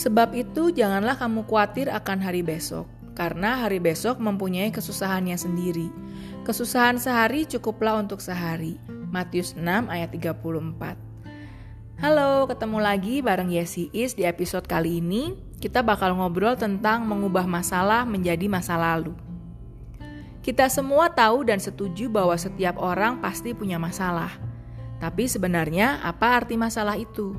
Sebab itu, janganlah kamu khawatir akan hari besok, karena hari besok mempunyai kesusahannya sendiri. Kesusahan sehari cukuplah untuk sehari. Matius 6 ayat 34. Halo, ketemu lagi bareng Yesi Is di episode kali ini. Kita bakal ngobrol tentang mengubah masalah menjadi masa lalu. Kita semua tahu dan setuju bahwa setiap orang pasti punya masalah. Tapi sebenarnya apa arti masalah itu?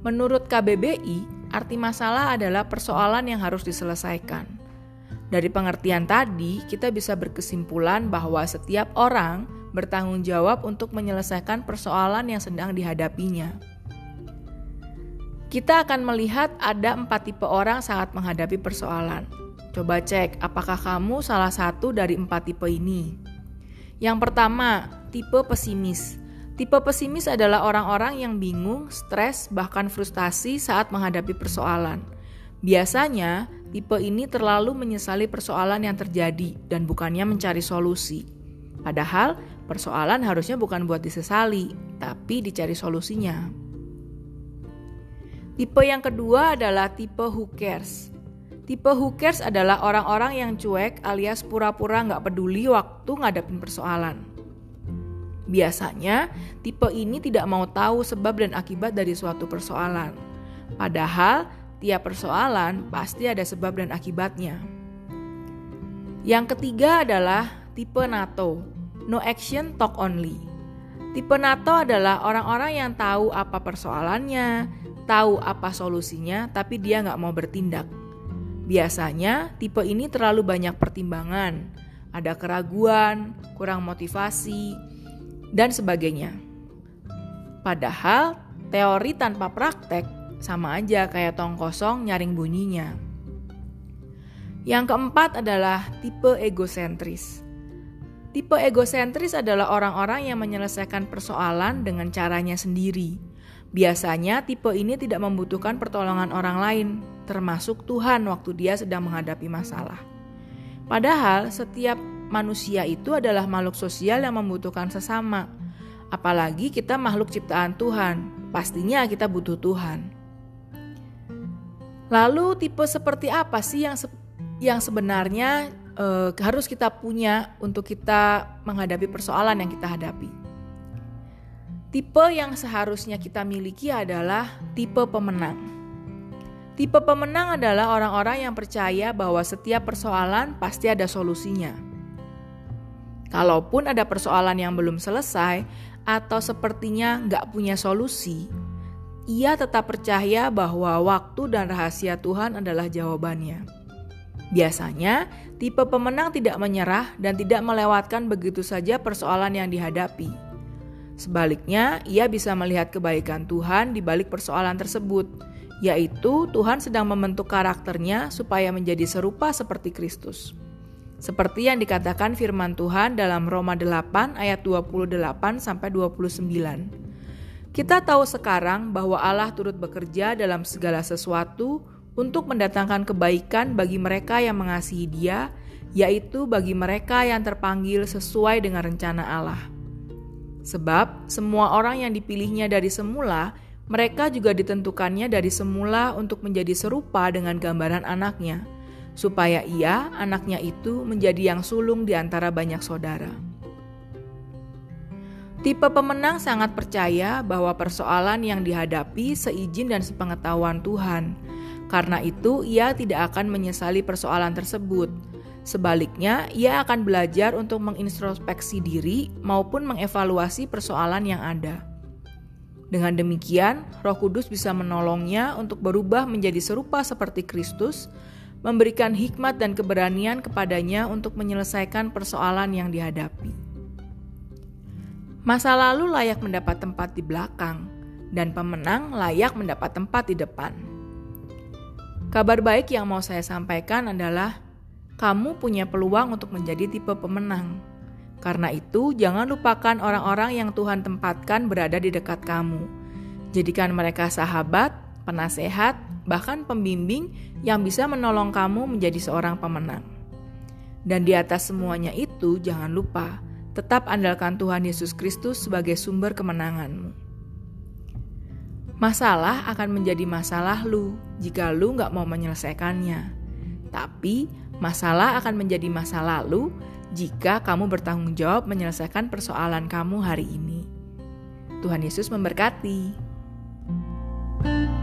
Menurut KBBI, arti masalah adalah persoalan yang harus diselesaikan. Dari pengertian tadi, kita bisa berkesimpulan bahwa setiap orang bertanggung jawab untuk menyelesaikan persoalan yang sedang dihadapinya. Kita akan melihat ada empat tipe orang saat menghadapi persoalan. Coba cek apakah kamu salah satu dari empat tipe ini. Yang pertama, tipe pesimis. Tipe pesimis adalah orang-orang yang bingung, stres, bahkan frustasi saat menghadapi persoalan. Biasanya, tipe ini terlalu menyesali persoalan yang terjadi dan bukannya mencari solusi. Padahal, persoalan harusnya bukan buat disesali, tapi dicari solusinya. Tipe yang kedua adalah tipe who cares. Tipe who cares adalah orang-orang yang cuek alias pura-pura nggak peduli waktu ngadepin persoalan. Biasanya, tipe ini tidak mau tahu sebab dan akibat dari suatu persoalan. Padahal, tiap persoalan pasti ada sebab dan akibatnya. Yang ketiga adalah tipe NATO, no action talk only. Tipe NATO adalah orang-orang yang tahu apa persoalannya, tahu apa solusinya, tapi dia nggak mau bertindak. Biasanya tipe ini terlalu banyak pertimbangan, ada keraguan, kurang motivasi, dan sebagainya. Padahal teori tanpa praktek sama aja kayak tong kosong nyaring bunyinya. Yang keempat adalah tipe egosentris. Tipe egosentris adalah orang-orang yang menyelesaikan persoalan dengan caranya sendiri Biasanya tipe ini tidak membutuhkan pertolongan orang lain, termasuk Tuhan waktu dia sedang menghadapi masalah. Padahal setiap manusia itu adalah makhluk sosial yang membutuhkan sesama. Apalagi kita makhluk ciptaan Tuhan, pastinya kita butuh Tuhan. Lalu tipe seperti apa sih yang se yang sebenarnya uh, harus kita punya untuk kita menghadapi persoalan yang kita hadapi? Tipe yang seharusnya kita miliki adalah tipe pemenang. Tipe pemenang adalah orang-orang yang percaya bahwa setiap persoalan pasti ada solusinya. Kalaupun ada persoalan yang belum selesai atau sepertinya nggak punya solusi, ia tetap percaya bahwa waktu dan rahasia Tuhan adalah jawabannya. Biasanya, tipe pemenang tidak menyerah dan tidak melewatkan begitu saja persoalan yang dihadapi Sebaliknya, ia bisa melihat kebaikan Tuhan di balik persoalan tersebut, yaitu Tuhan sedang membentuk karakternya supaya menjadi serupa seperti Kristus. Seperti yang dikatakan firman Tuhan dalam Roma 8 ayat 28 sampai 29. Kita tahu sekarang bahwa Allah turut bekerja dalam segala sesuatu untuk mendatangkan kebaikan bagi mereka yang mengasihi Dia, yaitu bagi mereka yang terpanggil sesuai dengan rencana Allah. Sebab semua orang yang dipilihnya dari semula, mereka juga ditentukannya dari semula untuk menjadi serupa dengan gambaran anaknya, supaya ia, anaknya itu, menjadi yang sulung di antara banyak saudara. Tipe pemenang sangat percaya bahwa persoalan yang dihadapi seizin dan sepengetahuan Tuhan. Karena itu, ia tidak akan menyesali persoalan tersebut Sebaliknya, ia akan belajar untuk mengintrospeksi diri maupun mengevaluasi persoalan yang ada. Dengan demikian, Roh Kudus bisa menolongnya untuk berubah menjadi serupa seperti Kristus, memberikan hikmat dan keberanian kepadanya untuk menyelesaikan persoalan yang dihadapi. Masa lalu layak mendapat tempat di belakang, dan pemenang layak mendapat tempat di depan. Kabar baik yang mau saya sampaikan adalah kamu punya peluang untuk menjadi tipe pemenang. Karena itu, jangan lupakan orang-orang yang Tuhan tempatkan berada di dekat kamu. Jadikan mereka sahabat, penasehat, bahkan pembimbing yang bisa menolong kamu menjadi seorang pemenang. Dan di atas semuanya itu, jangan lupa tetap andalkan Tuhan Yesus Kristus sebagai sumber kemenanganmu. Masalah akan menjadi masalah lu jika lu nggak mau menyelesaikannya. Tapi masalah akan menjadi masa lalu jika kamu bertanggung jawab menyelesaikan persoalan kamu hari ini. Tuhan Yesus memberkati. thank you